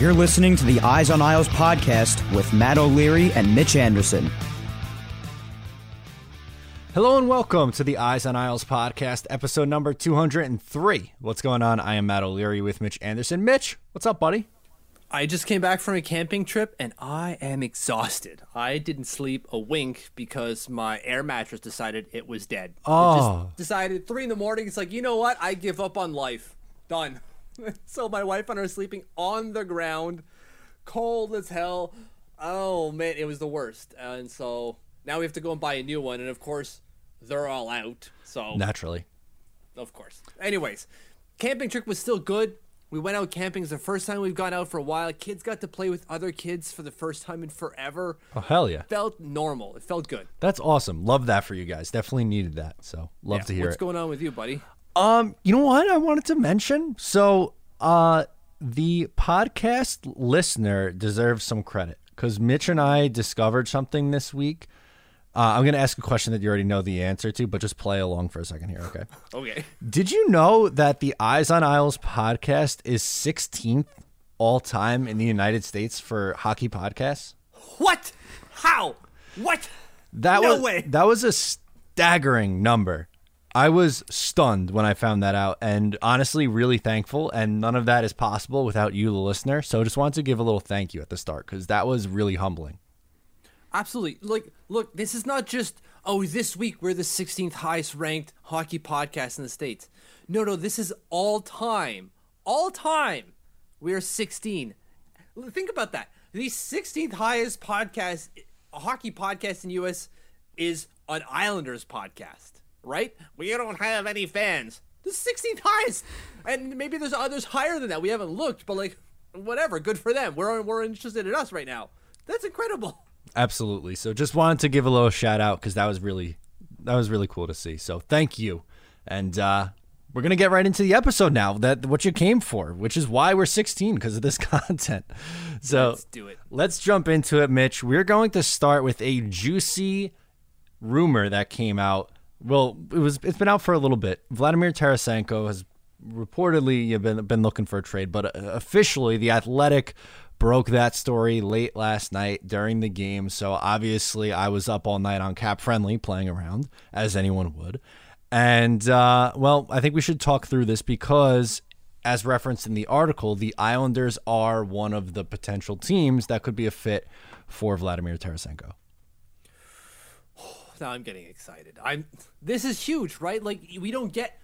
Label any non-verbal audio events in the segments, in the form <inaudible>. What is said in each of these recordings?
You're listening to the Eyes on Isles podcast with Matt O'Leary and Mitch Anderson. Hello and welcome to the Eyes on Isles podcast, episode number 203. What's going on? I am Matt O'Leary with Mitch Anderson. Mitch, what's up, buddy? I just came back from a camping trip and I am exhausted. I didn't sleep a wink because my air mattress decided it was dead. Oh. It just oh. decided three in the morning. It's like, you know what? I give up on life. Done. <laughs> so my wife and I are sleeping on the ground, cold as hell. Oh man, it was the worst. And so now we have to go and buy a new one. And of course, they're all out. So Naturally. of course. Anyways, camping trip was still good. We went out camping. It's the first time we've gone out for a while. Kids got to play with other kids for the first time in forever. Oh, hell yeah. Felt normal. It felt good. That's awesome. Love that for you guys. Definitely needed that. So, love Yeah. to hear What's it. What's going on with you, buddy? Um, you know what I wanted to mention? So, uh the podcast listener deserves some credit cuz Mitch and I discovered something this week. Uh, I'm going to ask a question that you already know the answer to, but just play along for a second here, okay? <laughs> Okay. Did you know that the Eyes on Isles podcast is 16th all time in the United States for hockey podcasts? What? How? What? That No was way. that was a staggering number. I was stunned when I found that out and honestly really thankful and none of that is possible without you the listener. So just wanted to give a little thank you at the start cuz that was really humbling. Absolutely. Like, look, this is not just, oh, this week we're the 16th highest ranked hockey podcast in the States. No, no, this is all time. All time. We are 16. Think about that. The 16th highest podcast, hockey podcast in the U.S. is an Islanders podcast, right? We don't have any fans. The 16th highest. And maybe there's others higher than that. We haven't looked, but like, whatever. Good for them. We're, we're interested in us right now. That's incredible. Absolutely. So just wanted to give a little shout out cuz that was really that was really cool to see. So thank you. And uh we're going to get right into the episode now. That what you came for, which is why we're 16 because of this <laughs> content. So Let's do it. Let's jump into it, Mitch. We're going to start with a juicy rumor that came out. Well, it was it's been out for a little bit. Vladimir Tarasenko has reportedly been been looking for a trade, but uh, officially the Athletic broke that story late last night during the game. So obviously I was up all night on Cap Friendly playing around as anyone would. And uh, well, I think we should talk through this because as referenced in the article, the Islanders are one of the potential teams that could be a fit for Vladimir Tarasenko. Now I'm getting excited. I'm. This is huge, right? Like we don't get.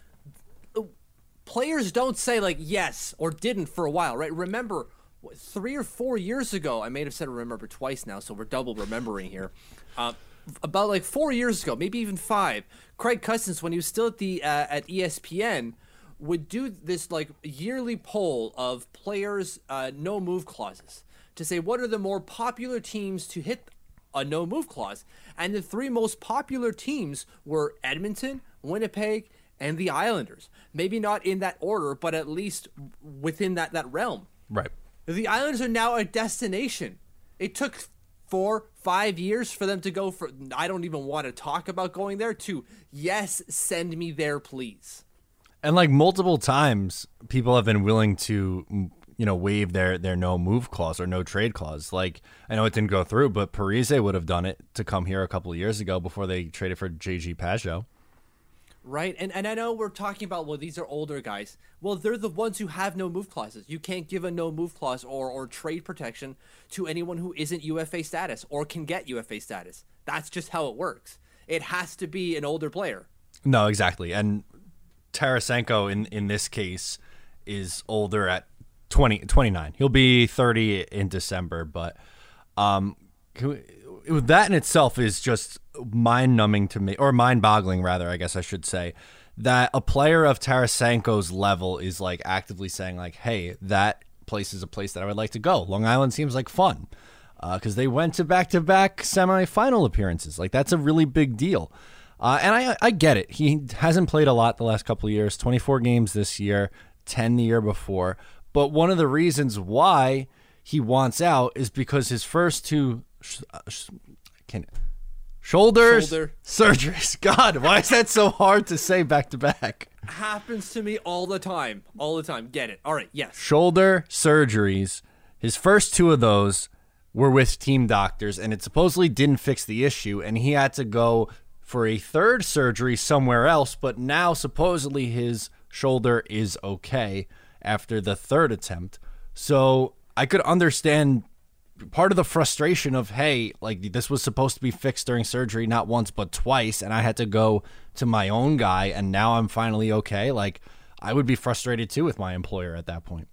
Players don't say like yes or didn't for a while, right? Remember, three or four years ago, I may have said remember twice now, so we're double remembering here. Uh, about like four years ago, maybe even five, Craig Custance, when he was still at the uh, at ESPN, would do this like yearly poll of players' uh, no move clauses to say what are the more popular teams to hit a no move clause. And the three most popular teams were Edmonton, Winnipeg, and the Islanders. Maybe not in that order, but at least within that, that realm. Right. The Islanders are now a destination. It took four, five years for them to go for. I don't even want to talk about going there. To yes, send me there, please. And like multiple times, people have been willing to, you know, waive their their no move clause or no trade clause. Like I know it didn't go through, but Parise would have done it to come here a couple of years ago before they traded for JG Pageau. Right, and and I know we're talking about well, these are older guys. Well, they're the ones who have no move clauses. You can't give a no move clause or or trade protection to anyone who isn't UFA status or can get UFA status. That's just how it works. It has to be an older player. No, exactly. And Tarasenko in in this case is older at 20, 29. He'll be 30 in December, but um we, that in itself is just mind numbing to me, or mind boggling, rather, I guess I should say, that a player of Tarasenko's level is like actively saying, like, hey, that place is a place that I would like to go. Long Island seems like fun because uh, they went to back to back semifinal appearances. Like, that's a really big deal. Uh, and I, I get it. He hasn't played a lot the last couple of years 24 games this year, 10 the year before. But one of the reasons why he wants out is because his first two. Uh, can Shoulders, Shoulder. surgeries. <laughs> God, why is that so hard to say back to back? Happens to me all the time. All the time. Get it. All right, yes. Shoulder surgeries. His first two of those were with team doctors, and it supposedly didn't fix the issue, and he had to go for a third surgery somewhere else, but now supposedly his shoulder is okay after the third attempt. So I could understand part of the frustration of hey like this was supposed to be fixed during surgery not once but twice and i had to go to my own guy and now i'm finally okay. Like i would be frustrated too with my employer at that point.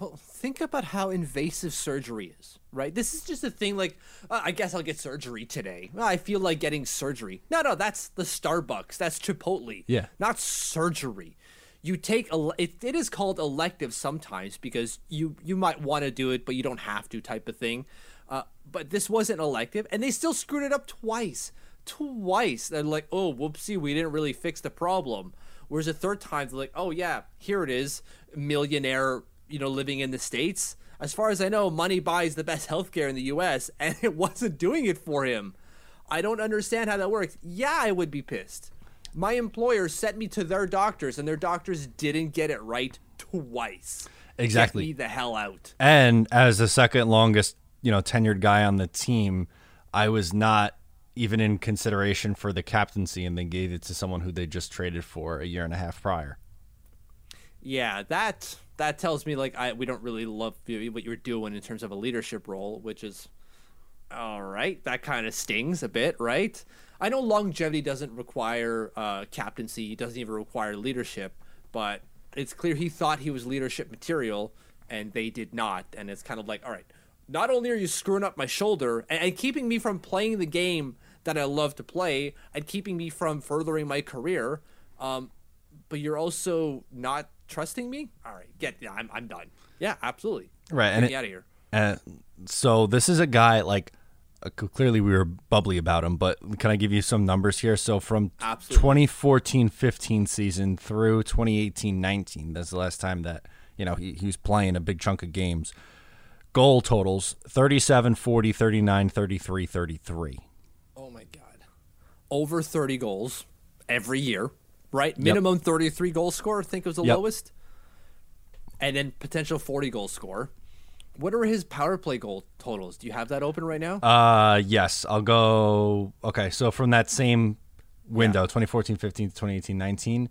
Well, think about how invasive surgery is right? This is just a thing like uh, i guess i'll get surgery today. I feel like getting surgery. No no that's the starbucks. That's chipotle. Yeah. Not surgery you take a it, it is called elective sometimes because you you might want to do it but you don't have to type of thing. Uh, but this wasn't elective and they still screwed it up twice twice. They're like oh whoopsie we didn't really fix the problem. Whereas a third time they're like oh yeah here it is millionaire you know living in the states. As far as i know money buys the best healthcare in the us <laughs> and it wasn't doing it for him. I don't understand how that works. Yeah i would be pissed my employer sent me to their doctors, and their doctors didn't get it right twice. Exactly. Get me the hell out. And as the second longest, you know, tenured guy on the team, I was not even in consideration for the captaincy, and they gave it to someone who they just traded for a year and a half prior. Yeah, that that tells me like I we don't really love what you're doing in terms of a leadership role, which is all right. That kind of stings a bit, right? I know longevity doesn't require uh, captaincy, it doesn't even require leadership, but it's clear he thought he was leadership material, and they did not. And it's kind of like, all right, not only are you screwing up my shoulder and, and keeping me from playing the game that I love to play, and keeping me from furthering my career, um, but you're also not trusting me. All right, get, yeah, I'm, I'm done. Yeah, absolutely. Right, get and me out of here. And so this is a guy like uh, clearly we were bubbly about him, but can I give you some numbers here? So from 2014-15 season through 2018-19, that's the last time that you know he, he was playing a big chunk of games. Goal totals 37, 40, 39, 33, 33. Oh my god. Over 30 goals every year, right? Minimum yep. 33 goal score, I think it was the yep. lowest. And then potential 40 goal score. What are his power play goal totals? Do you have that open right now? Uh, yes. I'll go. Okay, so from that same window, yeah. 2014, 15 to 2018, 19,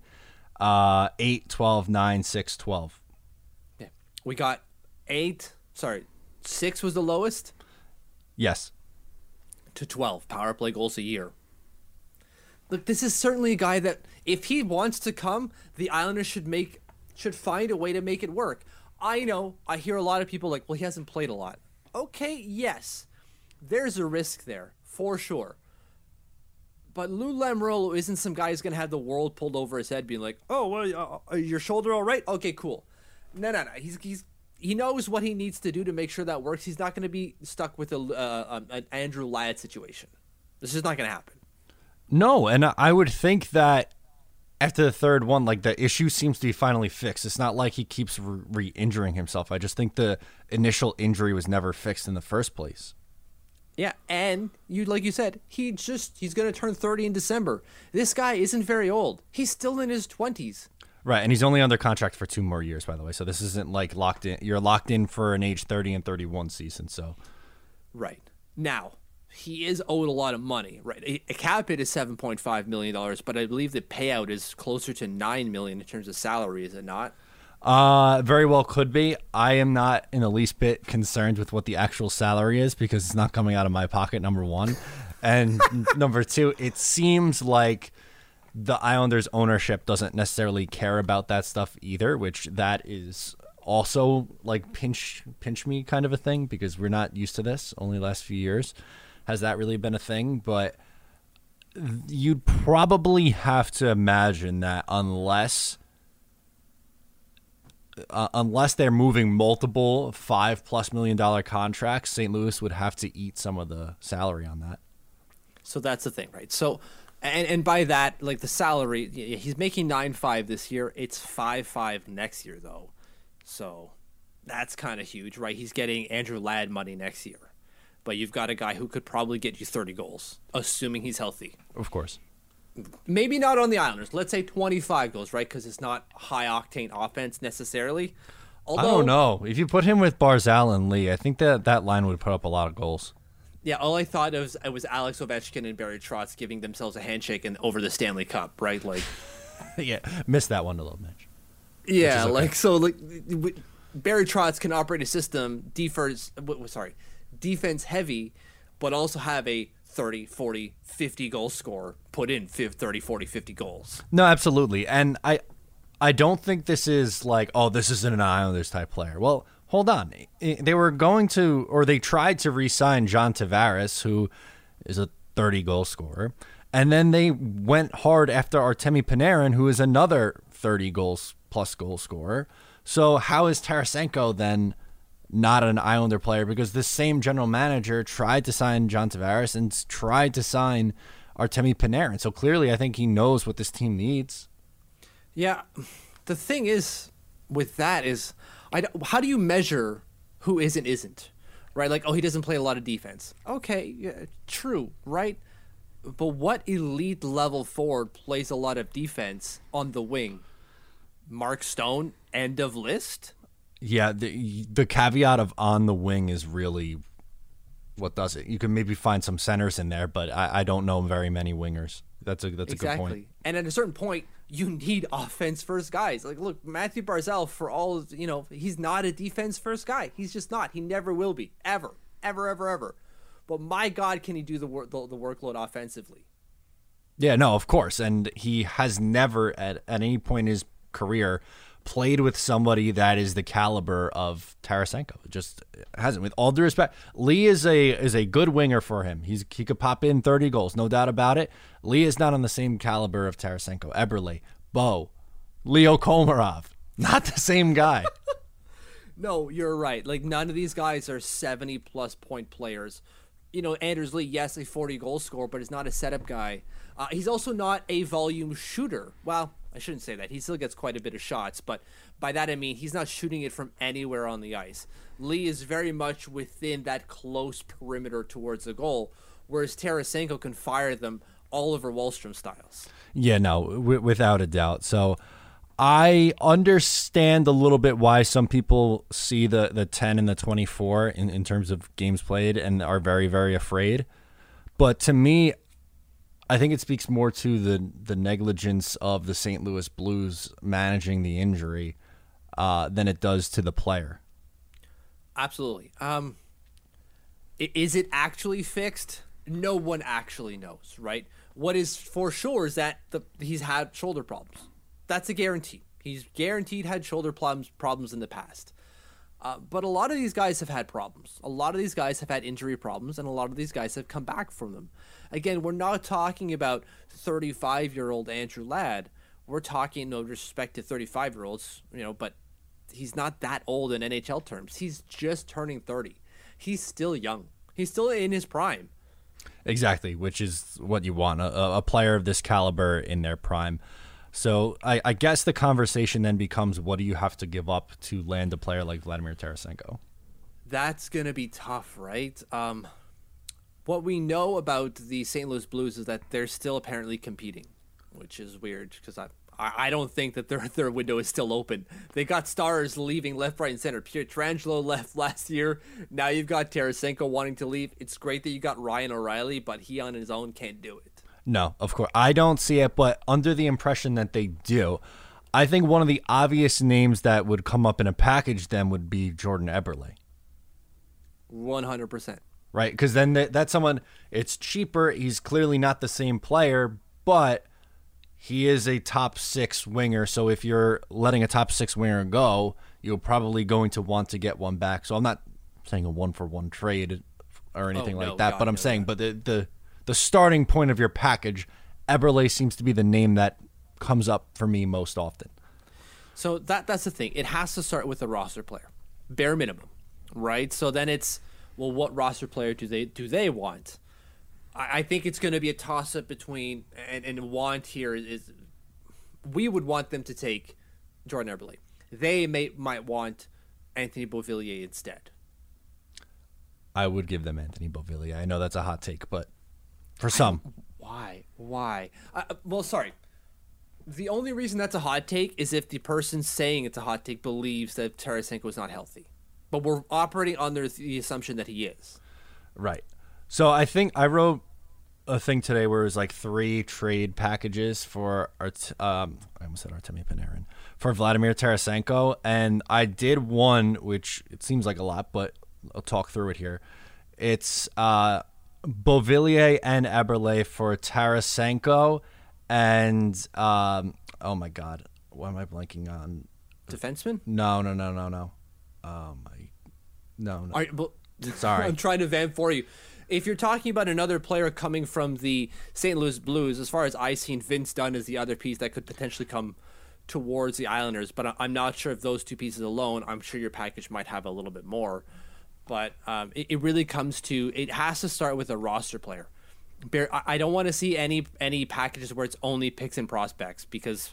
uh, 8, 12, 9, 6, 12. Yeah. We got 8, sorry, 6 was the lowest? Yes. To 12 power play goals a year. Look, this is certainly a guy that if he wants to come, the Islanders should make should find a way to make it work. I know, I hear a lot of people like, well, he hasn't played a lot. Okay, yes, there's a risk there, for sure. But Lou Lamoriello isn't some guy who's going to have the world pulled over his head being like, oh, well, uh, uh, your shoulder all right? Okay, cool. No, no, no. He's, he's, he knows what he needs to do to make sure that works. He's not going to be stuck with a, uh, um, an Andrew Ladd situation. This is not going to happen. No, and I would think that after the third one, like the issue seems to be finally fixed. It's not like he keeps re injuring himself. I just think the initial injury was never fixed in the first place. Yeah, and you like you said, he just he's going to turn 30 in December. This guy isn't very old. He's still in his 20s. Right, and he's only under contract for two more years, by the way. So this isn't like locked in. You're locked in for an age 30 and 31 season. So, right now, he is owed a lot of money, right? A, cap hit is seven point five million dollars, but I believe the payout is closer to nine million in terms of salary. Is it not? Uh, very well could be. I am not in the least bit concerned with what the actual salary is because it's not coming out of my pocket. Number one, and <laughs> number two, it seems like the Islanders ownership doesn't necessarily care about that stuff either, which that is also like pinch pinch me kind of a thing because we're not used to this only last few years has that really been a thing? But you'd probably have to imagine that unless uh, unless they're moving multiple five plus million dollar contracts st louis would have to eat some of the salary on that. So that's the thing right? So and and by that like the salary he's making nine five this year. It's five five next year though. So that's kind of huge right? He's getting andrew ladd money next year but you've got a guy who could probably get you 30 goals, assuming he's healthy. Of course. Maybe not on the Islanders. Let's say 25 goals, right? Because it's not high octane offense necessarily. Although, I don't know. If you put him with Barzal and Lee, I think that that line would put up a lot of goals. Yeah, all I thought of was, it was Alex Ovechkin and Barry Trotz giving themselves a handshake and over the Stanley Cup, right? Like, <laughs> yeah, missed that one a little, Mitch. Yeah, okay. like so, like Barry Trotz can operate a system defers. Sorry, defense heavy, but also have a 30, 40, 50 goal score put in 30, 40, 50 goals. No, absolutely. And I I don't think this is like, oh, this isn't an Islanders type player. Well, hold on. They were going to, or they tried to re sign John Tavares, who is a 30 goal scorer. And then they went hard after Artemi Panarin, who is another 30 goals plus goal scorer. So how is Tarasenko then not an Islander player because this same general manager tried to sign John Tavares and tried to sign Artemi Panarin. So clearly, I think he knows what this team needs. Yeah, the thing is with that is, I, how do you measure who is and isn't? Right, like oh, he doesn't play a lot of defense. Okay, yeah, true, right? But what elite level forward plays a lot of defense on the wing? Mark Stone, end of list. Yeah, the the caveat of on the wing is really what does it. You can maybe find some centers in there, but I, I don't know very many wingers. That's a that's exactly. a good point. And at a certain point, you <laughs> need offense first guys. Like, look, Matthew Barzal, for all you know, he's not a defense first guy. He's just not. He never will be, ever, ever, ever, ever. But my God, can he do the work the, the workload offensively? Yeah, no, of course, and he has never at at any point in his career played with somebody that is the caliber of Tarasenko. Just hasn't. With all due respect, Lee is a is a good winger for him. He's he could pop in 30 goals, no doubt about it. Lee is not on the same caliber of Tarasenko. Eberle, Bo, Leo Komarov, <laughs> not the same guy. <laughs> no, you're right. Like none of these guys are 70 plus point players. You know, Anders Lee, yes, a 40 goal scorer, but he's not a setup guy. Uh, he's also not a volume shooter. Well, I shouldn't say that. He still gets quite a bit of shots, but by that I mean he's not shooting it from anywhere on the ice. Lee is very much within that close perimeter towards the goal, whereas Tarasenko can fire them Oliver Wahlstrom styles. Yeah, no, w- without a doubt. So I understand a little bit why some people see the, the 10 and the 24 in, in terms of games played and are very, very afraid. But to me, I think it speaks more to the the negligence of the St. Louis Blues managing the injury uh, than it does to the player. Absolutely. Um, is it actually fixed? No one actually knows, right? What is for sure is that the, he's had shoulder problems. That's a guarantee. He's guaranteed had shoulder problems problems in the past. Uh, but a lot of these guys have had problems. A lot of these guys have had injury problems, and a lot of these guys have come back from them. Again, we're not talking about 35 year old Andrew Ladd. We're talking, no respect to 35 year olds, you know, but he's not that old in NHL terms. He's just turning 30. He's still young. He's still in his prime. Exactly, which is what you want a, a player of this caliber in their prime. So I, I guess the conversation then becomes what do you have to give up to land a player like Vladimir Tarasenko? That's gonna be tough, right? Um, what we know about the St. Louis Blues is that they're still apparently competing, which is weird because I, I don't think that their <laughs> their window is still open. They got stars leaving left, right, and center. Pietrangelo <laughs> left last year. Now you've got Tarasenko wanting to leave. It's great that you got Ryan O'Reilly, but he on his own can't do it. No, of course. I don't see it, but under the impression that they do, I think one of the obvious names that would come up in a package then would be Jordan Eberle. One hundred percent. Right? Because then th- that's someone, it's cheaper. He's clearly not the same player, but he is a top six winger. So if you're letting a top six winger go, you're probably going to want to get one back. So I'm not saying a one for one trade or anything Oh, like that, but I'm no, saying, no. but the, the the starting point of your package, Eberle seems to be the name that comes up for me most often. So that that's the thing. It has to start with a roster player, bare minimum, right? So then it's well, what roster player do they do they want? I, I think it's going to be a toss up between and, and want here is, is we would want them to take Jordan Eberle. They may might want Anthony Beauvillier instead. I would give them Anthony Beauvillier. I know that's a hot take, but for some, Why? Why? Uh, well, sorry. The only reason that's a hot take is if the person saying it's a hot take believes that Tarasenko is not healthy. But we're operating under the assumption that he is. Right. So I think I wrote a thing today where it was like three trade packages for Art, um I almost said Artemi Panarin for Vladimir Tarasenko, and I did one which it seems like a lot, but I'll talk through it here. It's uh Beauvillier and Eberle for Tarasenko, and um oh my god, what am I blanking on? Defenseman? No, no, no, no, no. Oh my, no, no. All right, but, Sorry. I'm trying to vamp for you. If you're talking about another player coming from the St. Louis Blues, as far as I've seen, Vince Dunn is the other piece that could potentially come towards the Islanders. But I'm not sure if those two pieces alone, I'm sure your package might have a little bit more. But um, it, it really comes to it has to start with a roster player. I don't want to see any any packages where it's only picks and prospects because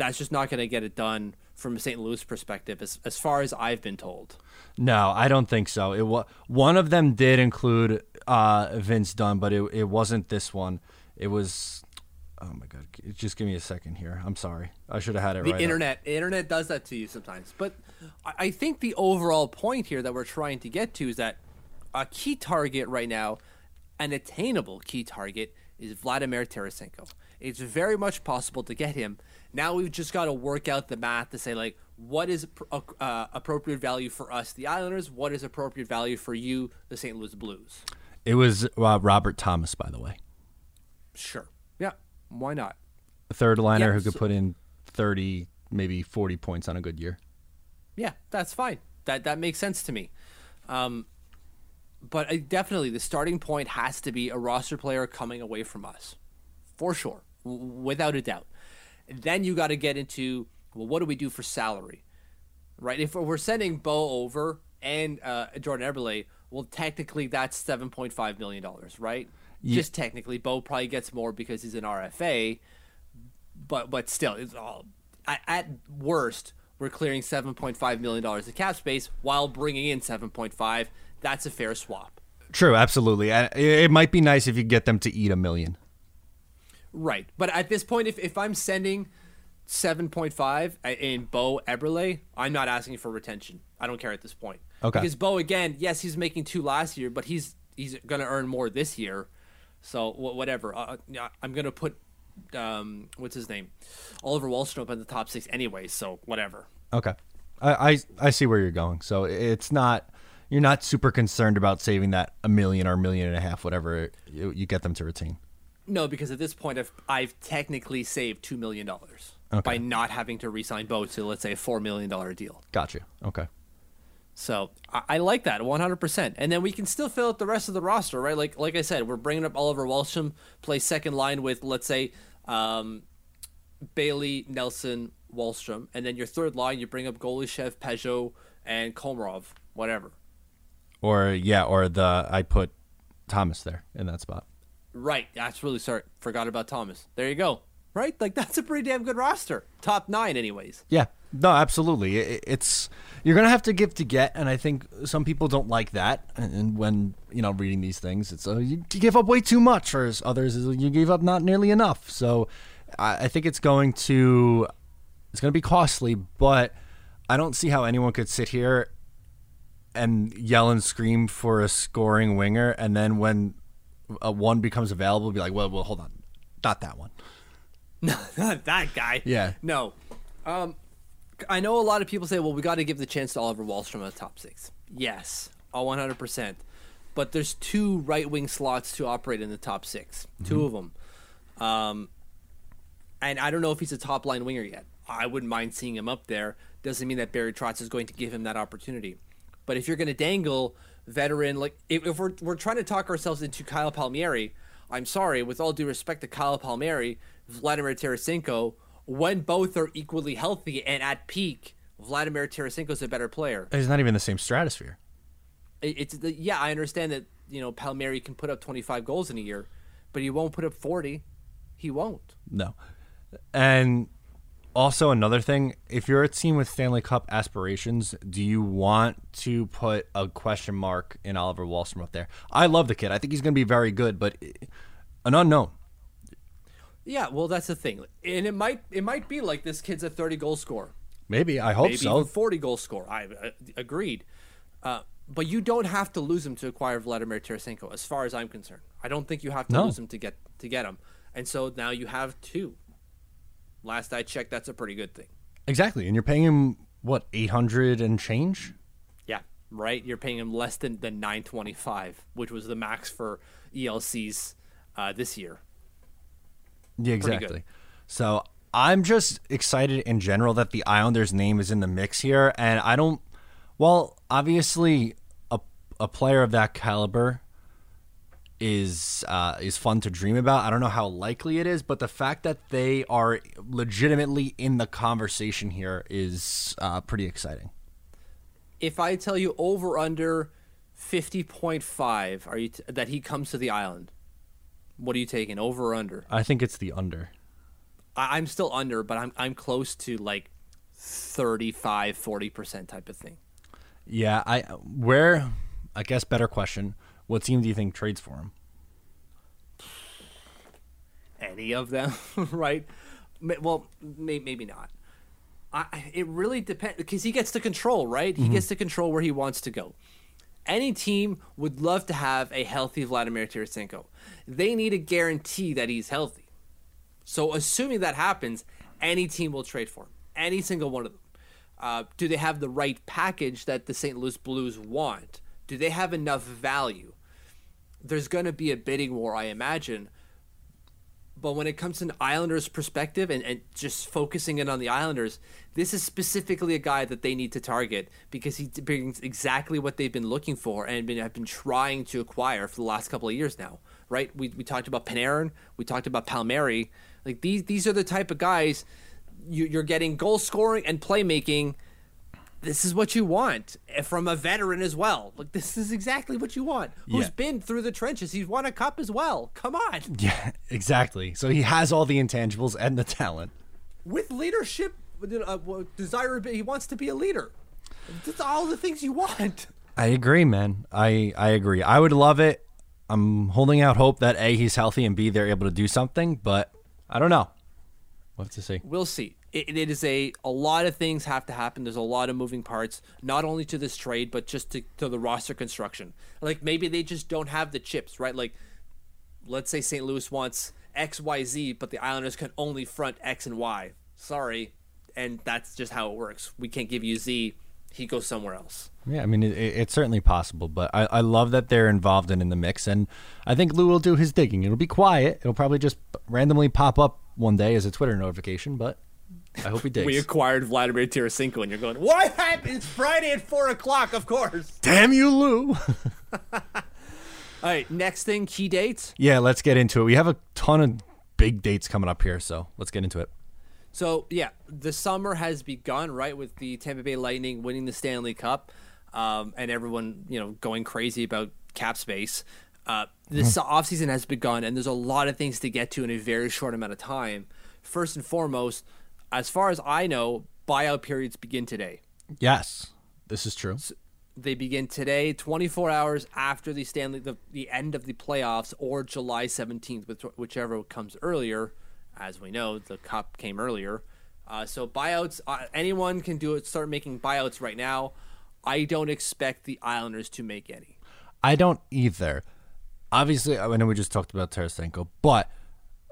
that's just not going to get it done from a St. Louis perspective, as as far as I've been told. No, I don't think so. It was one of them did include uh, Vince Dunn, but it it wasn't this one. It was. Oh my god! Just give me a second here. I'm sorry. I should have had it the right. up. internet internet does that to you sometimes but I- i think the overall point here that we're trying to get to is that a key target right now an attainable key target is vladimir tarasenko it's very much possible to get him. Now we've just got to work out the math to say like what is uh, uh, appropriate value for us the islanders? What is appropriate value for you the st louis blues? It was uh, Robert Thomas, by the way, sure. Yeah. Why not? A third liner Yeah, who could so- put in thirty, maybe forty points on a good year. Yeah, that's fine. That that makes sense to me. Um, but uh, definitely, the starting point has to be a roster player coming away from us, for sure, without a doubt. Then you got to get into well, what do we do for salary, right? If we're sending Bo over and uh, Jordan Eberle, well, technically that's seven point five million dollars, right? Just technically, Bo probably gets more because he's an RFA, but but still, it's all at, at worst we're clearing seven point five million dollars of cap space while bringing in seven point five. That's a fair swap, True, absolutely. It might be nice if you get them to eat a million. Right? But at this point, if if I'm sending seven point five in Bo Eberle, I'm not asking for retention. I don't care at this point. Okay. Because Bo again, yes, he's making two last year, but he's he's gonna earn more this year. So wh- whatever. Uh, I'm gonna put um what's his name, Oliver Wahlstrom up in the top six anyway. So whatever. Okay, I, I I see where you're going. So it's not you're not super concerned about saving that a million or a million and a half, whatever you, you get them to retain. No, because at this point, I've, I've technically saved two million dollars by not having to re-sign Bo to let's say a four million dollar deal. Got you. Okay. So I, I like that 100. percent And then we can still fill out the rest of the roster, right? Like like I said, we're bringing up Oliver Wahlstrom, play second line with let's say um, Bailey, Nelson, Wahlstrom, and then your third line you bring up Golyshev, Pageau, and Komarov, whatever. Or yeah, or the I put Thomas there in that spot. Right. That's really sorry. Forgot about Thomas. There you go. right? Like <laughs> that's a pretty damn good roster. Top nine, anyways. Yeah. No, absolutely. It, it's you're gonna have to give to get, and I think some people don't like that. And when you know reading these things, it's uh, you, give up way too much, or others you gave up not nearly enough. So I, I think it's going to it's going to be costly, but I don't see how anyone could sit here and yell and scream for a scoring winger, and then when a one becomes available, be like, well, well, hold on, not that one. No, <laughs> not that guy. Yeah. No. Um, I know a lot of people say, well, we got to give the chance to Oliver Wahlstrom in the top six. Yes, all 100%. But there's two right wing slots to operate in the top 6 two of them. Um, and I don't know if he's a top line winger yet. I wouldn't mind seeing him up there. Doesn't mean that Barry Trotz is going to give him that opportunity. But if you're going to dangle veteran, like if, we're, we're trying to talk ourselves into Kyle Palmieri, I'm sorry, with all due respect to Kyle Palmieri, Vladimir Tarasenko, when both are equally healthy and at peak, Vladimir Tarasenko is a better player. He's not even the same stratosphere. It- It's the, yeah, I understand that you know Palmieri can put up 25 goals in a year, but he won't put up 40. He won't. No. And also another thing, if you're a team with Stanley Cup aspirations, do you want to put a question mark in Oliver Wahlstrom up there? I love the kid. I think he's going to be very good, but an unknown. Yeah, well, that's the thing, and it might it might be like this kid's a 30 goal scorer. Maybe. I hope maybe so. 40 goal score. I uh, agreed. Uh, but you don't have to lose him to acquire Vladimir Tarasenko, as far as I'm concerned. I don't think you have to No. lose him to get to get him. And so now you have two. Last I checked, that's a pretty good thing. Exactly. And you're paying him, what, 800 and change? Yeah, right. You're paying him less than than 925, which was the max for ELCs uh, this year. Yeah, exactly. So I'm just excited in general that the Islanders name is in the mix here, and I don't. Well, obviously, a a player of that caliber is uh, is fun to dream about. I don't know how likely it is, but the fact that they are legitimately in the conversation here is uh, pretty exciting. If I tell you over under 50.5, are you t- that he comes to the island? What are you taking? Over or under? I think it's the under. I- I'm still under, but I'm I'm close to like 35, 40% type of thing. Yeah, I where I guess better question. What team do you think trades for him? Any of them, <laughs> right? Well, may- maybe not. I, it really depends because he gets to control, right? He gets to control where he wants to go. Any team would love to have a healthy Vladimir Tarasenko. They need a guarantee that he's healthy. So, assuming that happens, any team will trade for him. Any single one of them. Uh, do they have the right package that the St. Louis Blues want? Do they have enough value? There's going to be a bidding war, I imagine. But when it comes to an Islanders perspective and, and just focusing in on the Islanders, this is specifically a guy that they need to target because he brings exactly what they've been looking for and been, have been trying to acquire for the last couple of years now, right? We, we talked about Panarin, we talked about Palmieri. Like these, these are the type of guys you, you're getting goal scoring and playmaking. This is what you want eh, from a veteran as well. Like this is exactly what you want. Who's Yeah. been through the trenches? He's won a cup as well. Come on. <laughs> Yeah, exactly. So he has all the intangibles and the talent. with leadership, uh, desirability. He wants to be a leader. That's all the things you want. I agree, man. I I agree. I would love it. I'm holding out hope that a he's healthy and b they're able to do something, but I don't know. We'll have to see. We'll see. It, it is a a lot of things have to happen. There's a lot of moving parts, not only to this trade, but just to, to the roster construction. Like maybe they just don't have the chips, right? Like let's say St. Louis wants X, Y, Z, but the Islanders can only front X and Y. Sorry, and that's just how it works. We can't give you Z. He goes somewhere else. Yeah, I mean it, it- it's certainly possible, but I, I love that they're involved and in the mix, and I think Lou will do his digging. It'll be quiet. It'll probably just randomly pop up one day as a Twitter notification, but I hope he digs. We acquired Vladimir Tarasenko, and you're going, what happened? It's Friday at four o'clock, of course. Damn you, Lou! <laughs> <laughs> All right, next thing, key dates. yeah, let's get into it. We have a ton of big dates coming up here, so let's get into it. So yeah, the summer has begun, right, with the Tampa Bay Lightning winning the Stanley Cup, um, and everyone you know going crazy about cap space. Uh, this offseason has begun, and there's a lot of things to get to in a very short amount of time. first and foremost, as far as I know, buyout periods begin today. Yes, this is true. They begin today, 24 hours after the Stanley the, the end of the playoffs, or July 17th, which, whichever comes earlier. As we know, the cup came earlier. Uh, so buyouts, uh, anyone can do it. Start making buyouts right now. I don't expect the Islanders to make any. I don't either. Obviously, I know we just talked about Tarasenko, but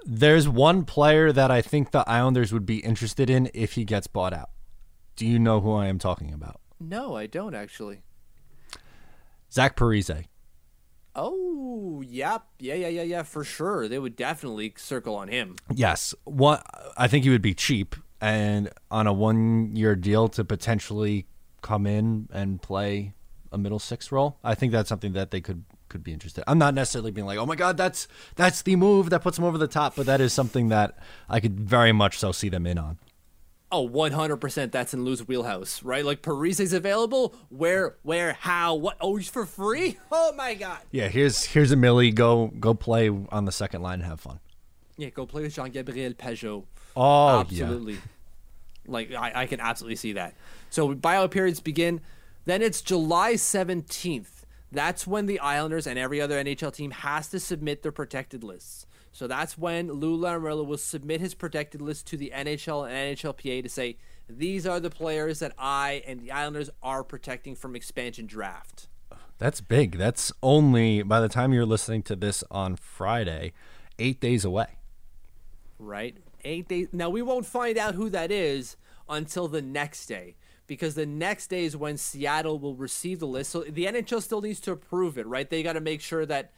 there's one player that I think the Islanders would be interested in if he gets bought out. Do you know who I am talking about? No, I don't actually. Zach Parise. Oh, yep. Yeah, yeah, yeah, yeah, for sure. They would definitely circle on him. Yes. One I think he would be cheap and on a one year deal to potentially come in and play a middle six role. I think that's something that they could could be interested. I'm not necessarily being like, "Oh my god, that's that's the move that puts them over the top," but that is something that I could very much so see them in on. Oh, 100% that's in Lou's wheelhouse, right? Like Parise's available. Where, where, how, what? Oh, he's for free? <laughs> Oh my god. Yeah, here's here's a Millie. Go go play on the second line and have fun. Yeah, go play with Jean Gabriel Pageau. Oh, absolutely. Yeah. Like I, I can absolutely see that. So buyout periods begin. Then it's July 17th. That's when the Islanders and every other NHL team has to submit their protected lists. So that's when Lou Lamoriello will submit his protected list to the NHL and NHLPA to say these are the players that I and the Islanders are protecting from expansion draft. That's big. That's only by the time you're listening to this on Friday, eight days away. Right, eight days. Now we won't find out who that is until the next day because the next day is when Seattle will receive the list. So the NHL still needs to approve it, right? They got to make sure that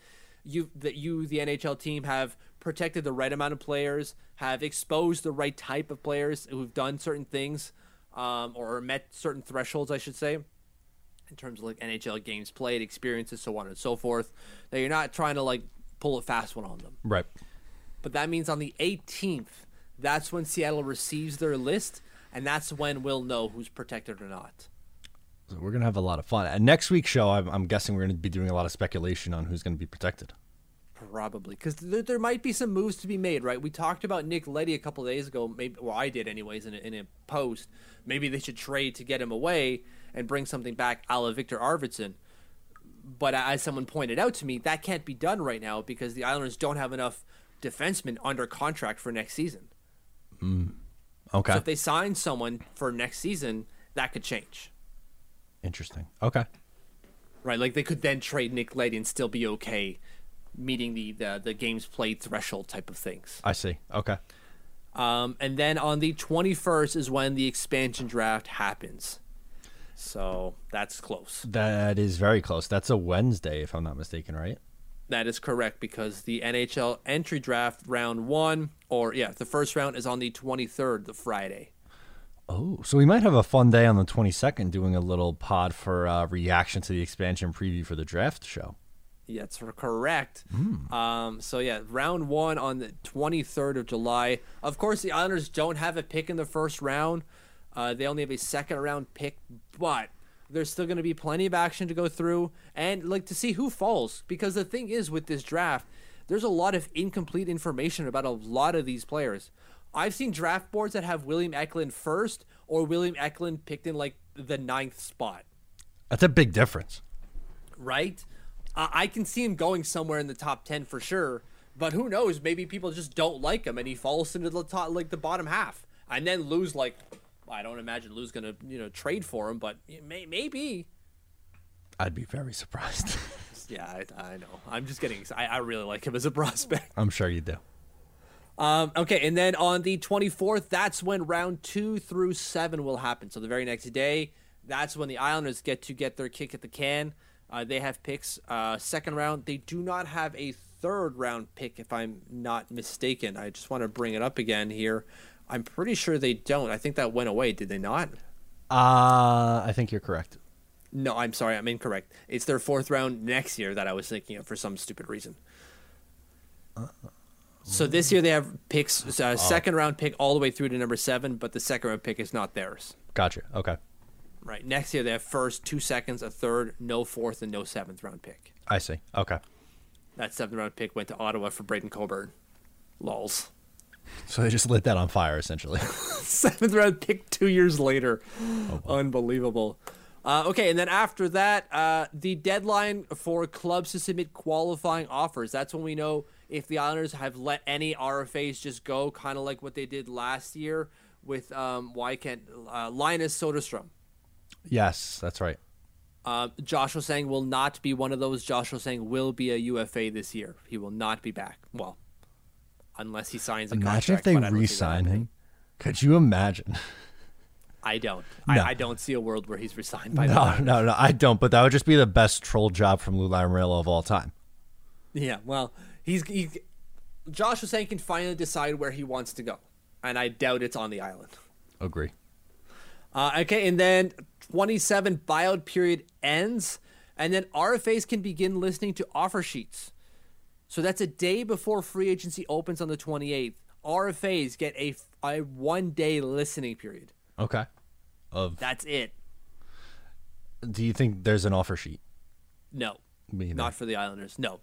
you that you the NHL team have protected the right amount of players, have exposed the right type of players who've done certain things, um, or met certain thresholds, I should say, in terms of like NHL games played, experiences, so on and so forth. That you're not trying to like pull a fast one on them. Right. But that means on the 18th, that's when Seattle receives their list, and that's when we'll know who's protected or not. So we're gonna have a lot of fun. And next week's show, I'm, I'm guessing we're gonna be doing a lot of speculation on who's gonna be protected. Probably because th- there might be some moves to be made, right? We talked about Nick Leddy a couple days ago. Maybe, well, I did anyways in a, in a post. Maybe they should trade to get him away and bring something back, a la Viktor Arvidsson. But as someone pointed out to me, that can't be done right now because the Islanders don't have enough defensemen under contract for next season. Mm. Okay. So if they sign someone for next season, that could change. Interesting. Okay. Right, like they could then trade Nick Leddy and still be okay meeting the, the, the games played threshold type of things. I see. Okay. Um, and then on the 21st is when the expansion draft happens. So that's close. That is very close. That's a Wednesday, if I'm not mistaken, right? That is correct because the NHL entry draft round one, or yeah, the first round is on the 23rd, the Friday. Oh, so we might have a fun day on the 22nd doing a little pod for uh, reaction to the expansion preview for the draft show. Yeah, that's correct. Mm. Um, so yeah, round one on the 23rd of July. Of course, the Islanders don't have a pick in the first round. Uh, they only have a second round pick, but there's still going to be plenty of action to go through and like to see who falls. Because the thing is with this draft, there's a lot of incomplete information about a lot of these players. I've seen draft boards that have William Eklund first or William Eklund picked in like the ninth spot. That's a big difference. Right? Uh, I can see him going somewhere in the top 10 for sure. But who knows? Maybe people just don't like him and he falls into the top, like the bottom half. And then lose like, I don't imagine Lou's going to, you know, trade for him, but may, maybe. I'd be very surprised. <laughs> yeah, I, I, know. I'm just getting, I, I really like him as a <laughs> prospect. I'm sure you do. Um, okay, and then on the 24th, that's when round two through seven will happen. So the very next day, that's when the Islanders get to get their kick at the can. Uh, they have picks. Uh, second round, they do not have a third round pick, if I'm not mistaken. I just want to bring it up again here. I'm pretty sure they don't. I think that went away. Did they not? Uh, I think you're correct. No, I'm sorry. I'm incorrect. It's their fourth round next year that I was thinking of for some stupid reason. Uh, so this year they have picks, uh, second round pick all the way through to number seven, but the second round pick is not theirs. Gotcha. Okay. Right. Next year they have first, two seconds, a third, no fourth, and no seventh round pick. I see. Okay. That seventh round pick went to Ottawa for Braydon Coburn. Lols. So they just lit that on fire, essentially. <laughs> Seventh round pick two years later. Unbelievable. Uh, okay, and then after that, uh, the deadline for clubs to submit qualifying offers. That's when we know if the Islanders have let any RFAs just go, kind of like what they did last year with um, why can't uh, Linus Soderstrom. yes, that's right. Uh, Josh Ho-Sang will not be one of those. Josh Ho-Sang will be a UFA this year. He will not be back. Well, unless he signs a Imagine if contract. they but I don't see that re-sign him. Could you imagine? I don't. <laughs> No. I, I don't see a world where he's resigned by No, no, no, I don't. But that would just be the best troll job from Lou Lamoriello of all time. Yeah, well, he's he, Josh Ho-Sang can finally decide where he wants to go, and I doubt it's on the island. Agree. Uh, okay, and then 27 buyout period ends, and then RFAs can begin listening to offer sheets. So that's a day before free agency opens on the 28th. RFAs get a, a one day listening period. Okay. Of That's it. do you think there's an offer sheet? No, Me not for the Islanders. No,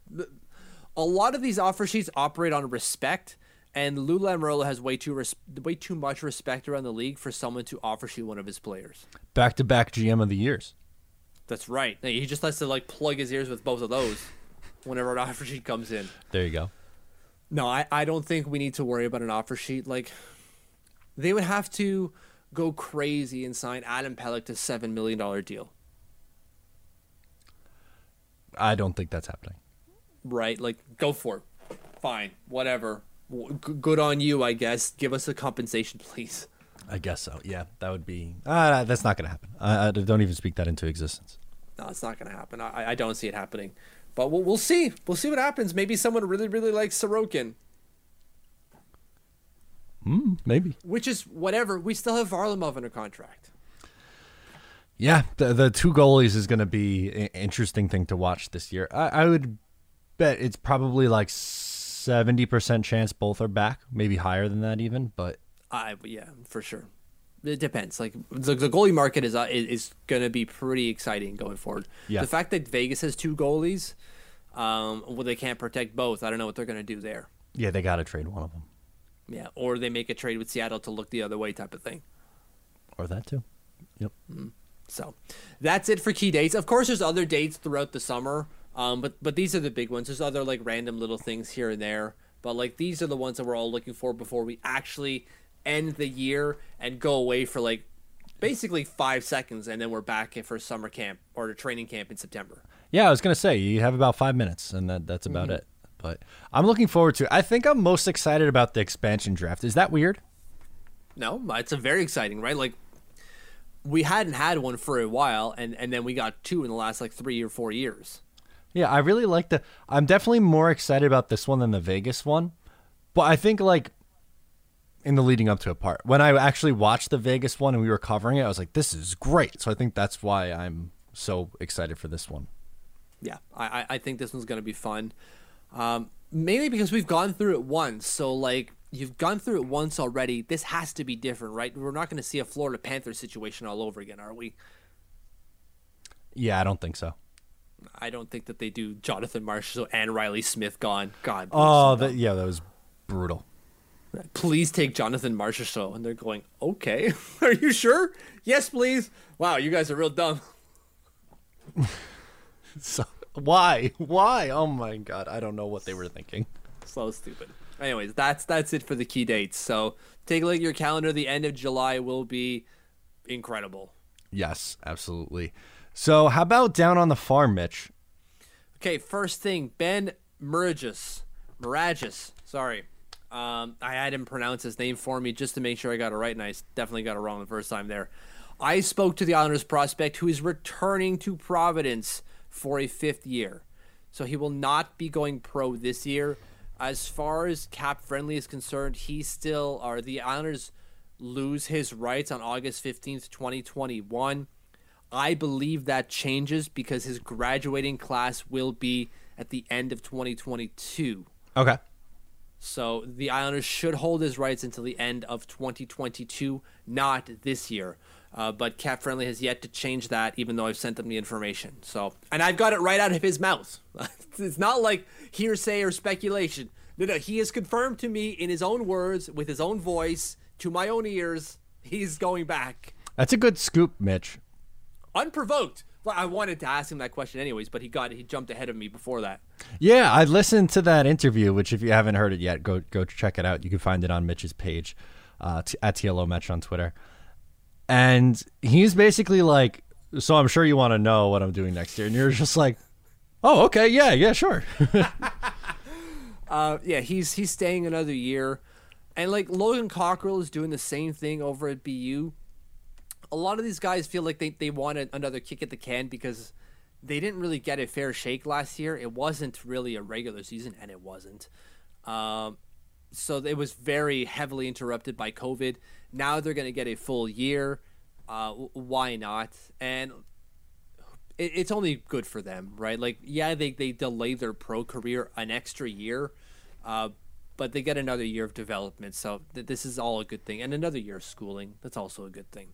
a lot of these offer sheets operate on respect, and Lou Lamoriello has way too res- way too much respect around the league for someone to offer sheet one of his players. Back to back GM of the years. That's right. He just has to like plug his ears with both of those whenever an <laughs> offer sheet comes in. There you go. No, I, I don't think we need to worry about an offer sheet. Like they would have to go crazy and sign Adam Pelech to seven million dollar deal. I don't think that's happening. right? Like, go for it. Fine, whatever. G- Good on you, I guess. Give us a compensation, <laughs> please. I guess so. Yeah, that would be. Uh, that's not going to happen. I, I don't even speak that into existence. No, it's not going to happen. I, I don't see it happening. But we'll, we'll see. We'll see what happens. Maybe someone really, really likes Sorokin, hmm, Maybe. which is whatever. We still have Varlamov under contract. Yeah, the the two goalies is going to be an interesting thing to watch this year. I, I would bet it's probably like seventy percent chance both are back, maybe higher than that even. But I yeah, for sure. It depends. Like the, the goalie market is uh, is, going to be pretty exciting going forward. Yeah. The fact that Vegas has two goalies, um, well, they can't protect both. I don't know what they're going to do there. yeah, they got to trade one of them Yeah, or they make a trade with Seattle to look the other way, type of thing. or that too. Yep. So that's it for key dates. Of course, there's other dates throughout the summer, um, but but these are the big ones. There's other like random little things here and there, but like these are the ones that we're all looking for before we actually end the year and go away for like basically five seconds, and then we're back for summer camp or training camp in September. Yeah, I was gonna say you have about five minutes, and that that's about mm-hmm. it. But I'm looking forward to. I think I'm most excited about the expansion draft. Is that weird? No, it's a very exciting, right? Like we hadn't had one for a while, and and then we got two in the last like three or four years. Yeah, I really like the. I'm definitely more excited about this one than the Vegas one, but I think like in the leading up to it part when I actually watched the Vegas one and we were covering it, I was like, this is great. So I think that's why I'm so excited for this one. yeah, I, I- think this one's gonna be fun. Um, mainly because we've gone through it once, so like you've gone through it once already. This has to be different, right? We're not gonna see a Florida Panthers situation all over again, are we? Yeah, I don't think so. I don't think that they do Jonathan Marchessault and Reilly Smith gone. God, Oh, that, yeah, that was brutal. Please take Jonathan Marchessault, and they're going, okay, <laughs> are you sure? Yes, please. Wow, you guys are real dumb. <laughs> So why, why? Oh my god, I don't know what they were thinking. So stupid. Anyways, that's that's it for the key dates. So take a look at your calendar. The end of July will be incredible. Yes, absolutely. So how about down on the farm, Mitch? Okay, first thing, Ben Mirageas. Mirageas, sorry. Um, I had him pronounce his name for me just to make sure I got it right, and I definitely got it wrong the first time there. I spoke to the Islanders prospect who is returning to Providence for a fifth year. So he will not be going pro this year. As far as cap friendly is concerned, he still are the Islanders lose his rights on August 15th, 2021. I believe that changes because his graduating class will be at the end of 2022. Okay. So the Islanders should hold his rights until the end of 2022, not this year. Uh, but Cap Friendly has yet to change that, even though I've sent them the information. So, and I've got it right out of his mouth. <laughs> it's not like hearsay or speculation. No, no, he has confirmed to me in his own words, with his own voice, to my own ears, he's going back. That's a good scoop, Mitch. Unprovoked. Well, I wanted to ask him that question anyways, but he got he jumped ahead of me before that. Yeah, I listened to that interview, which if you haven't heard it yet, go go check it out. You can find it on Mitch's page uh, t- at TLO Mitch on Twitter. And he's basically like, "So I'm sure you want to know what I'm doing next year," and you're just like, "Oh, okay, yeah, yeah, sure." <laughs> Uh, yeah, he's he's staying another year, and like Logan Cockerill is doing the same thing over at BU. A lot of these guys feel like they they want another kick at the can because they didn't really get a fair shake last year. It wasn't really a regular season, and it wasn't. Um, so it was very heavily interrupted by COVID. Now they're going to get a full year. Uh, why not? And it, it's only good for them, right? Like, yeah, they, they delay their pro career an extra year, uh, but they get another year of development. So th- this is all a good thing. And another year of schooling. That's also a good thing.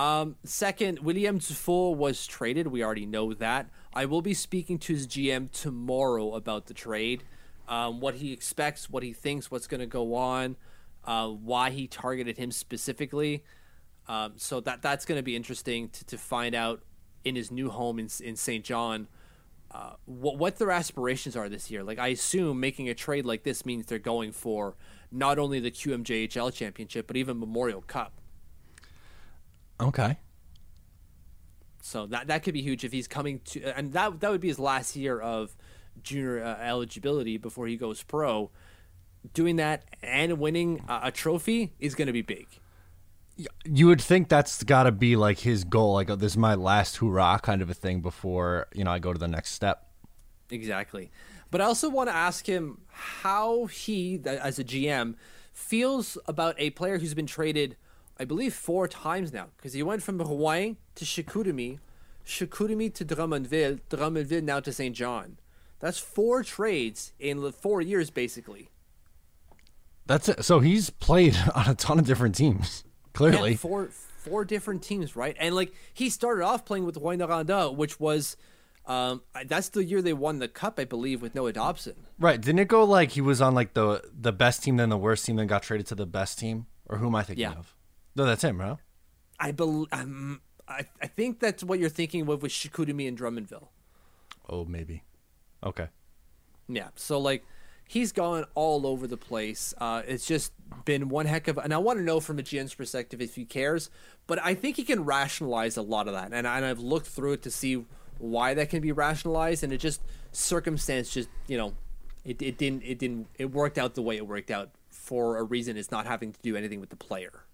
Um, second, William Dufour was traded. We already know that. I will be speaking to his GM tomorrow about the trade, um, what he expects, what he thinks, what's going to go on, uh, why he targeted him specifically. Um, so that that's going to be interesting to, to find out in his new home in, in St. John uh, what, what their aspirations are this year. Like, I assume making a trade like this means they're going for not only the QMJHL championship, but even Memorial Cup. Okay. So that that could be huge if he's coming to, and that that would be his last year of junior uh, eligibility before he goes pro. Doing that and winning a, a trophy is going to be big. You would think that's got to be like his goal, like oh, this is my last hurrah kind of a thing before you know I go to the next step. Exactly, but I also want to ask him how he, as a GM, feels about a player who's been traded I believe, four times now because he went from Rouyn to Chicoutimi, Chicoutimi to Drummondville, Drummondville now to St. John. That's four trades in four years, basically. That's it. So he's played <laughs> on a ton of different teams, clearly. Yeah, four four different teams, right? And like he started off playing with Rouyn-Noranda, which was um, that's the year they won the cup, I believe, with Noah Dobson. Right? Didn't it go like he was on like the the best team, then the worst team, then got traded to the best team? Or who am I thinking Yeah. of? No, that's him, right? I bel um, I, I think that's what you're thinking of with Chicoutimi and Drummondville. Oh, maybe. Okay. Yeah. So like he's gone all over the place. Uh, it's just been one heck of and I want to know from a GM's perspective if he cares, but I think he can rationalize a lot of that. And, and I've looked through it to see why that can be rationalized and it just circumstance just, you know, it, it didn't it didn't it worked out the way it worked out for a reason it's not having to do anything with the player.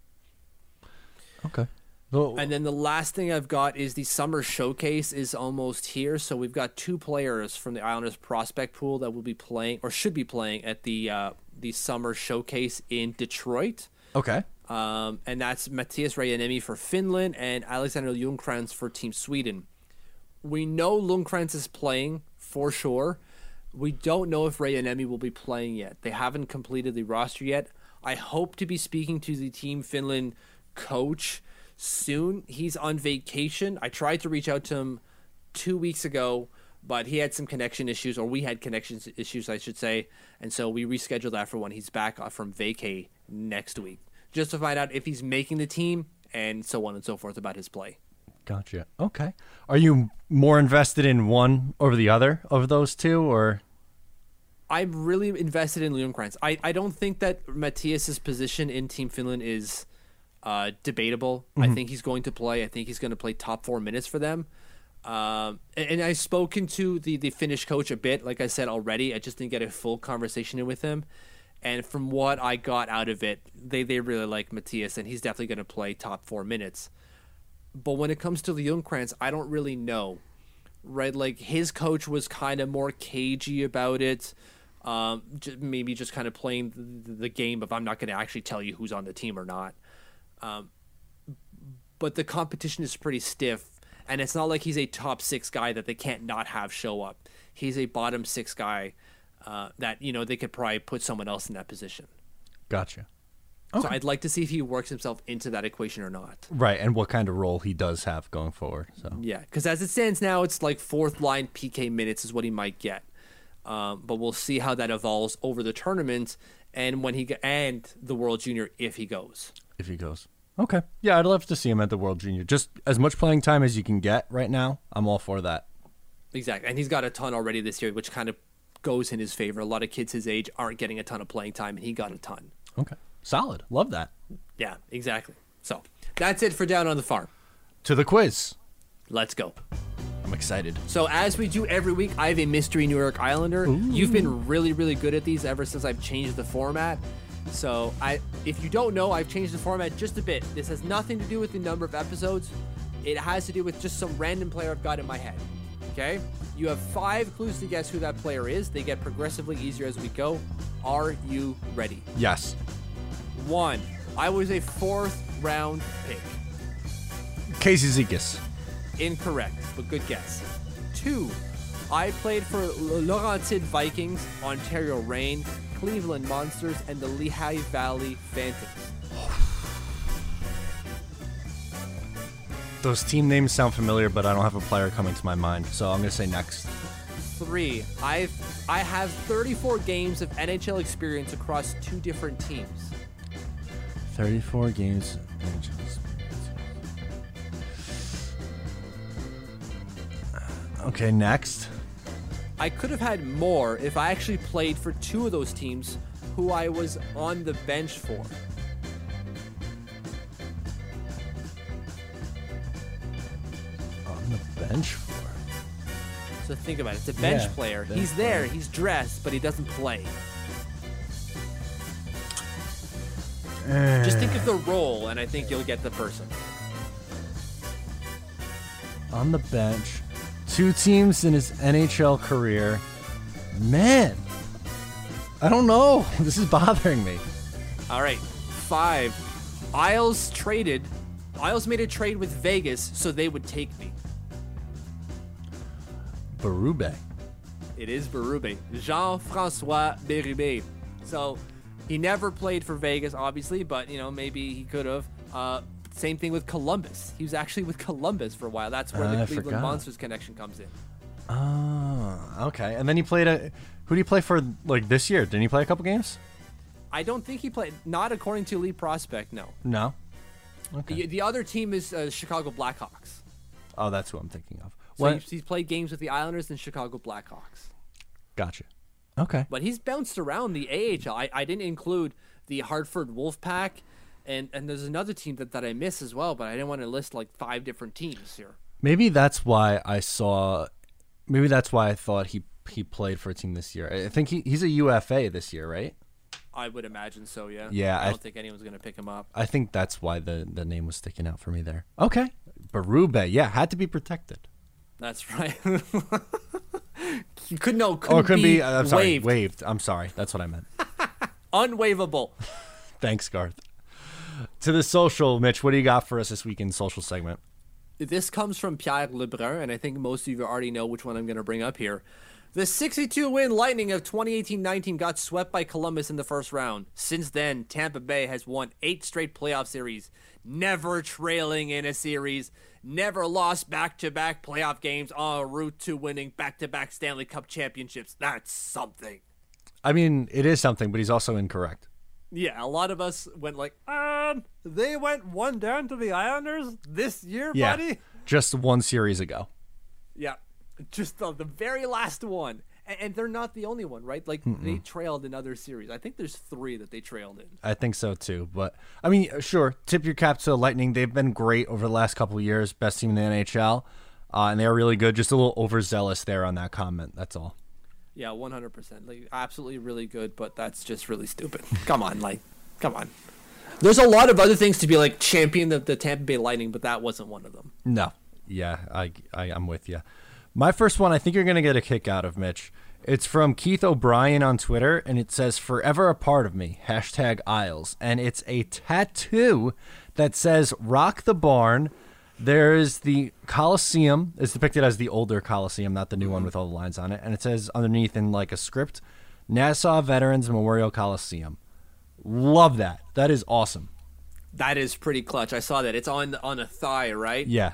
Okay. Well, And then the last thing I've got is the summer showcase is almost here. So we've got two players from the Islanders prospect pool that will be playing or should be playing at the uh, the summer showcase in Detroit. okay. Um, and that's Matthias Rajaniemi for Finland and Alexander Ljungkrantz for Team Sweden. We know Ljungkrantz is playing for sure. We don't know if Rajaniemi will be playing yet. They haven't completed the roster yet. I hope to be speaking to the Team Finland coach soon. He's on vacation. I tried to reach out to him two weeks ago, but he had some connection issues, or we had connection issues, I should say. And so we rescheduled that for when he's back from vacay next week, just to find out if he's making the team and so on and so forth about his play. Gotcha. Okay. Are you more invested in one over the other of those two, or I'm really invested in Ljungkrantz. I, I don't think that Matthias's position in Team Finland is uh, debatable. I think he's going to play. I think he's going to play top four minutes for them. Um, and, and I've spoken to the, the Finnish coach a bit, like I said already. I just didn't get a full conversation in with him. And from what I got out of it, they, they really like Matthias, and he's definitely going to play top four minutes. But when it comes to the Ljungkrantz, I don't really know right? Like his coach was kind of more cagey about it. Um, j- maybe just kind of playing the, the game of I'm not going to actually tell you who's on the team or not. Um, but the competition is pretty stiff, and it's not like he's a top six guy that they can't not have show up. He's a bottom six guy uh, that you know they could probably put someone else in that position. gotcha? So I'd like to see if he works himself into that equation or not. Right, and what kind of role he does have going forward. So Yeah, because as it stands now, it's like fourth line PK minutes is what he might get. Um, but we'll see how that evolves over the tournament and when he and the World Junior if he goes. if he goes. Okay. Yeah, I'd love to see him at the World Junior. Just as much playing time as you can get right now. I'm all for that. Exactly, and he's got a ton already this year, which kind of goes in his favor. A lot of kids his age aren't getting a ton of playing time, and he got a ton. Okay. Solid. Love that. Yeah, exactly. So that's it for down on the farm. To the quiz. Let's go. I'm excited. So as we do every week, I have a mystery New York Islander. You've been really, really good at these ever since I've changed the format. So I, if you don't know, I've changed the format just a bit. This has nothing to do with the number of episodes. It has to do with just some random player I've got in my head. Okay? You have five clues to guess who that player is. They get progressively easier as we go. Are you ready? Yes. One. I was a fourth round pick. Casey Cizikas. Incorrect, but good guess. Two, I played for L- Laurentide Vikings, Ontario Reign, Cleveland Monsters, and the Lehigh Valley Phantoms. Those team names sound familiar, but I don't have a player coming to my mind, so I'm gonna say next. Three, I've I have 34 games of NHL experience across two different teams. 34 games. <sighs> Okay, next. I could have had more if I actually played for two of those teams who I was on the bench for. On the bench for. So think about it. It's a bench Yeah, player. bench he's there, he's dressed, but he doesn't play. Just think of the role, and I think you'll get the person. On the bench. Two teams in his NHL career. Man. I don't know. <laughs> This is bothering me. All right, five. Isles traded. Isles made a trade with Vegas so they would take me. Berube. It is Berube. Jean-Francois Berube. So he never played for Vegas, obviously, but you know maybe he could have. Uh, same thing with Columbus. He was actually with Columbus for a while. That's where I the Cleveland forgot. Monsters connection comes in. Oh, okay. And then he played a. Who did he play for like this year? Didn't he play a couple games? I don't think he played. Not according to Elite Prospect. No. No. The, the other team is uh, Chicago Blackhawks. Oh, that's who I'm thinking of. So What? he's played games with the Islanders and Chicago Blackhawks. Gotcha. Okay. But he's bounced around the AHL. I, I didn't include the Hartford Wolfpack, and, and there's another team that, that I miss as well, but I didn't want to list like five different teams here. Maybe that's why I saw. Maybe that's why I thought he he played for a team this year. I think he, he's a UFA this year, right? I would imagine so, yeah. Yeah, I I- don't think anyone's going to pick him up. I think that's why the the name was sticking out for me there. Okay. Berube, yeah, had to be protected. That's right. <laughs> you could no, couldn't Oh, it couldn't be. be, uh, I'm sorry, waived. waived. I'm sorry. That's what I meant. <laughs> Unwaivable. <laughs> Thanks, Garth. To the social, Mitch. What do you got for us this week in social segment? This comes from Pierre Lebrun, and I think most of you already know which one I'm going to bring up here. The 62 win Lightning of 2018 19 got swept by Columbus in the first round. Since then, Tampa Bay has won eight straight playoff series, never trailing in a series, never lost back to back playoff games en route to winning back to back Stanley Cup championships. That's something. I mean, it is something, but he's also incorrect. Yeah, a lot of us went like, um, they went one down to the Islanders this year, Yeah, buddy. just one series ago. Yeah, just the, the very last one, and, and they're not the only one, right? Like they trailed in other series. I think there's three that they trailed in. I think so too. But I mean, sure, tip your cap to the Lightning. They've been great over the last couple of years, best team in the NHL, uh, and they are really good. Just a little overzealous there on that comment. That's all. Yeah, 100. percent Like absolutely really good, but that's just really stupid. <laughs> come on, like, come on. There's a lot of other things to be like champion of the Tampa Bay Lightning, but that wasn't one of them. No. Yeah, I, I I'm with you. My first one, I think you're gonna get a kick out of Mitch. It's from Keith O'Brien on Twitter, and it says "Forever a part of me." Hashtag Isles, and it's a tattoo that says "Rock the Barn." There is the Coliseum. It's depicted as the older Coliseum, not the new one mm-hmm. with all the lines on it, and it says underneath in like a script, "Nassau Veterans Memorial Coliseum." Love that. That is awesome. That is pretty clutch. I saw that. It's on on a thigh, right? Yeah.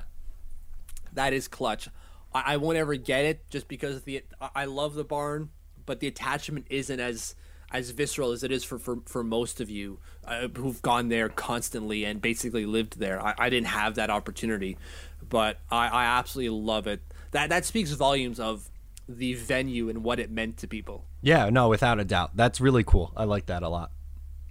That is clutch. I, I won't ever get it just because the I love the barn, but the attachment isn't as as visceral as it is for for, for most of you uh, who've gone there constantly and basically lived there. I, I didn't have that opportunity, but I, I absolutely love it. That that speaks volumes of the venue and what it meant to people. Yeah, no, without a doubt. That's really cool. I like that a lot.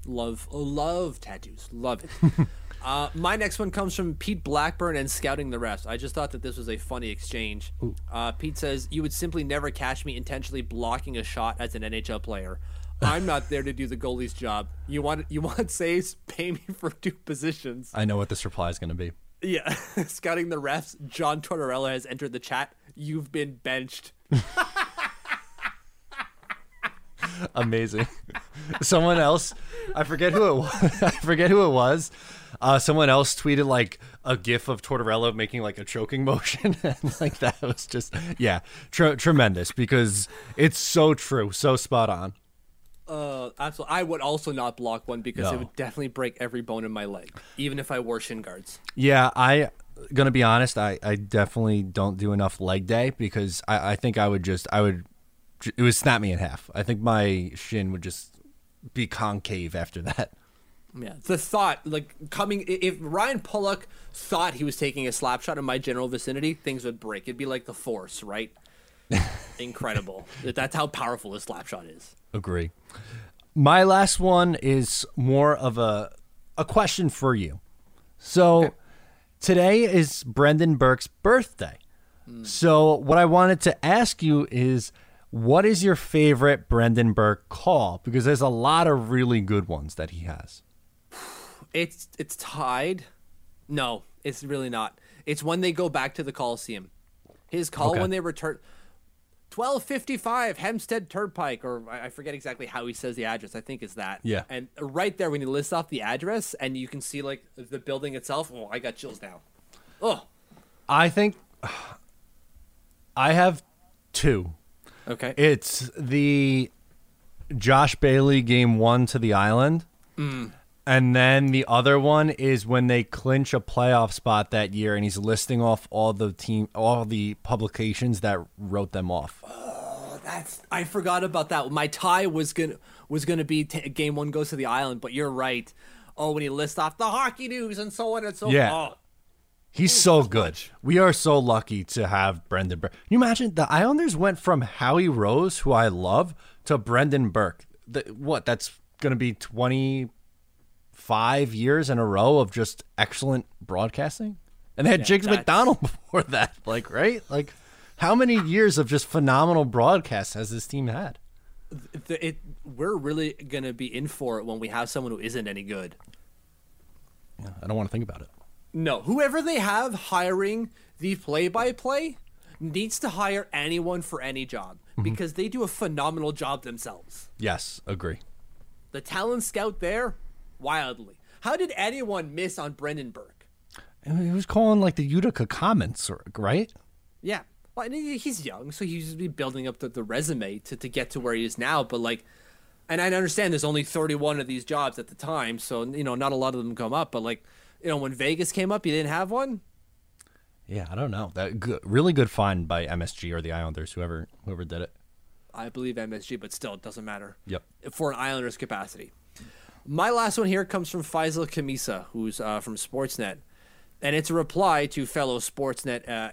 Love, love tattoos. Love it. <laughs> uh, my next one comes from Pete Blackburn and Scouting the Refs. I just thought that this was a funny exchange. Uh, Pete says, You would simply never catch me intentionally blocking a shot as an NHL player. I'm not there to do the goalie's job. You want you want <laughs> saves? Pay me for two positions. I know what this reply is going to be. Yeah. <laughs> Scouting the refs. John Tortorella has entered the chat. You've been benched. <laughs> Amazing. someone else, I forget who it was. I forget who it was. Uh, someone else tweeted like a gif of Tortorella making like a choking motion, and like that was just yeah, tr- tremendous because it's so true, so spot on. Uh, absolutely. I would also not block one because it would definitely break every bone in my leg, even if I wore shin guards. Yeah, I gonna be honest. I, I definitely don't do enough leg day because I, I think I would just I would it would snap me in half. I think my shin would just be concave after that. Yeah, the thought, like coming, if Ryan Pulock thought he was taking a slap shot in my general vicinity, things would break. It'd be like the Force, right? <laughs> Incredible. That's how powerful a slap shot is. Agree. My last one is more of a a question for you. So today is Brendan Burke's birthday. Hmm. So what I wanted to ask you is what is your favorite Brendan Burke call? Because there's a lot of really good ones that he has. It's it's tied. No, it's really not. It's when they go back to the Coliseum. His call Okay. when they return. Twelve fifty five Hempstead Turnpike, or I forget exactly how he says the address. I think it's that. Yeah. And right there, when he lists off the address, and you can see like the building itself. Oh, I got chills now. Oh, I think I have two. okay. It's the Josh Bailey game one to the island. Mm. And then the other one is when they clinch a playoff spot that year and he's listing off all the team all the publications that wrote them off. Oh, that's I forgot about that. My tie was gonna was gonna be t- game one goes to the island, but you're right. Oh, when he lists off the hockey news and so on and so Yeah. Oh, He's so good. We are so lucky to have Brendan Burke. Can you imagine the Islanders went from Howie Rose, who I love, to Brendan Burke. The, what? That's going to be twenty five years in a row of just excellent broadcasting. And they had Jiggs that's- McDonald <laughs> before that. Like, right? Like, how many years of just phenomenal broadcasts has this team had? it we're really gonna be in for it when we have someone who isn't any good. Yeah, I don't want to think about it. No, whoever they have hiring the play-by-play needs to hire anyone for any job mm-hmm. because they do a phenomenal job themselves. Yes, agree. The talent scout there, wildly. How did anyone miss on Brendan Burke? And He was calling like the Utica Comets, right? Yeah. Well, and he's young, so he's be building up the, the resume to, to get to where he is now. But like, and I understand there's only 31 of these jobs at the time, so you know not a lot of them come up. But like, you know, when Vegas came up, you didn't have one. Yeah, I don't know. That good, really good find by MSG or the Islanders, whoever whoever did it. I believe MSG, but still, it doesn't matter. Yep. For an Islanders capacity. My last one here comes from Faizal Khamisa, who's uh, from Sportsnet, and it's a reply to fellow Sportsnet uh,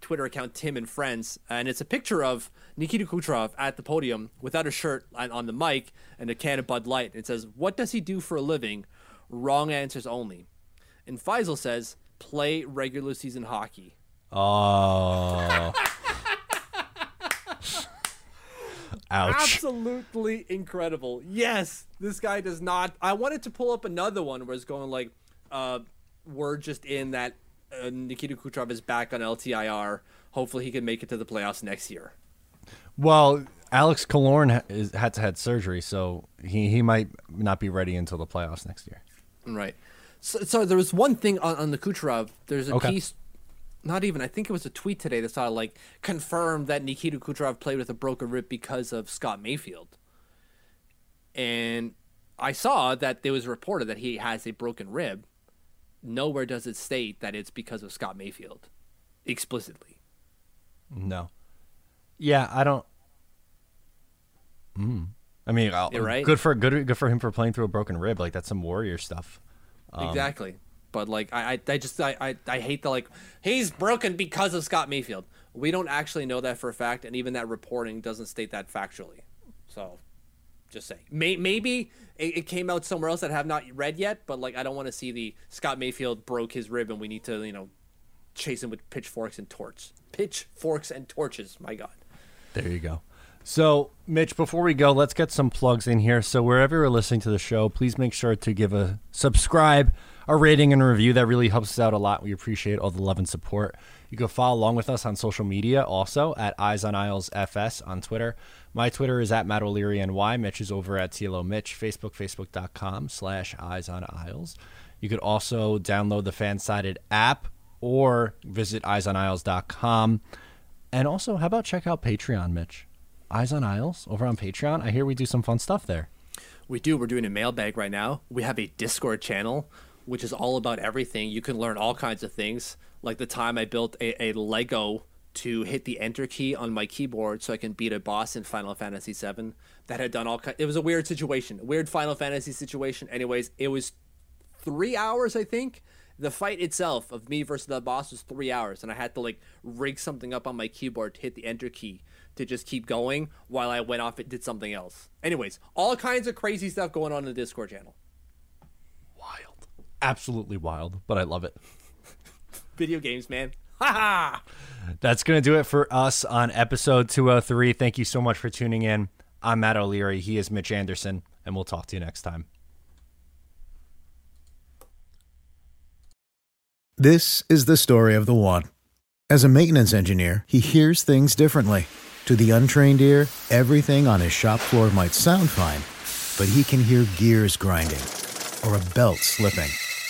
Twitter account Tim and Friends, and it's a picture of Nikita Kucherov at the podium without a shirt on, on the mic and a can of Bud Light. It says, "What does he do for a living?" Wrong answers only. And Faizal says, "Play regular season hockey." Oh. <laughs> Ouch. Absolutely incredible. Yes, this guy does not. I wanted to pull up another one where it's going like, uh, we're just in that uh, Nikita Kucherov is back on LTIR. Hopefully, he can make it to the playoffs next year. Well, Alex ha- is, had to had surgery, so he, he might not be ready until the playoffs next year. Right. So, so there was one thing on, on the Kucherov. There's a Okay. piece, not even. I think it was a tweet today that sort of like confirmed that Nikita Kucherov played with a broken rib because of Scott Mayfield. And I saw that there was reported that he has a broken rib. Nowhere does it state that it's because of Scott Mayfield, explicitly. No. Yeah, I don't. Mm. I mean, You're right. good for good good for him for playing through a broken rib. Like that's some warrior stuff. Um, exactly. But like I, I, just I, I, hate the like he's broken because of Scott Mayfield. We don't actually know that for a fact, and even that reporting doesn't state that factually. So, just say May, maybe it, it came out somewhere else that I have not read yet. But like I don't want to see the Scott Mayfield broke his rib, and we need to you know chase him with pitchforks and torches, pitchforks and torches. My God. There you go. So, Mitch, before we go, let's get some plugs in here. So, wherever you're listening to the show, please make sure to give a subscribe, a rating, and a review. That really helps us out a lot. We appreciate all the love and support. You can follow along with us on social media also at Eyes on Isles FS on Twitter. My Twitter is at Matt O'Leary NY. Mitch is over at TLO Mitch. Facebook, facebook.com slash Eyes on Isles. You could also download the fan sided app or visit eyesonisles.com. And also, how about check out Patreon, Mitch? Eyes on Isles over on Patreon. I hear we do some fun stuff there. We do. We're doing a mailbag right now. We have a Discord channel, which is all about everything. You can learn all kinds of things. Like the time I built a, a Lego to hit the enter key on my keyboard so I can beat a boss in Final Fantasy VII. That had done all. Ki- it was a weird situation, weird Final Fantasy situation. Anyways, it was three hours, I think. The fight itself of me versus the boss was three hours, and I had to like rig something up on my keyboard to hit the enter key to just keep going while I went off and did something else. Anyways, all kinds of crazy stuff going on in the Discord channel. Wild. Absolutely wild, but I love it. <laughs> Video games, man. <laughs> Ha ha! That's going to do it for us on episode 203. Thank you so much for tuning in. I'm Matt O'Leary. He is Mitch Anderson, and we'll talk to you next time. This is the story of the one. As a maintenance engineer, he hears things differently. To the untrained ear, everything on his shop floor might sound fine, but he can hear gears grinding or a belt slipping.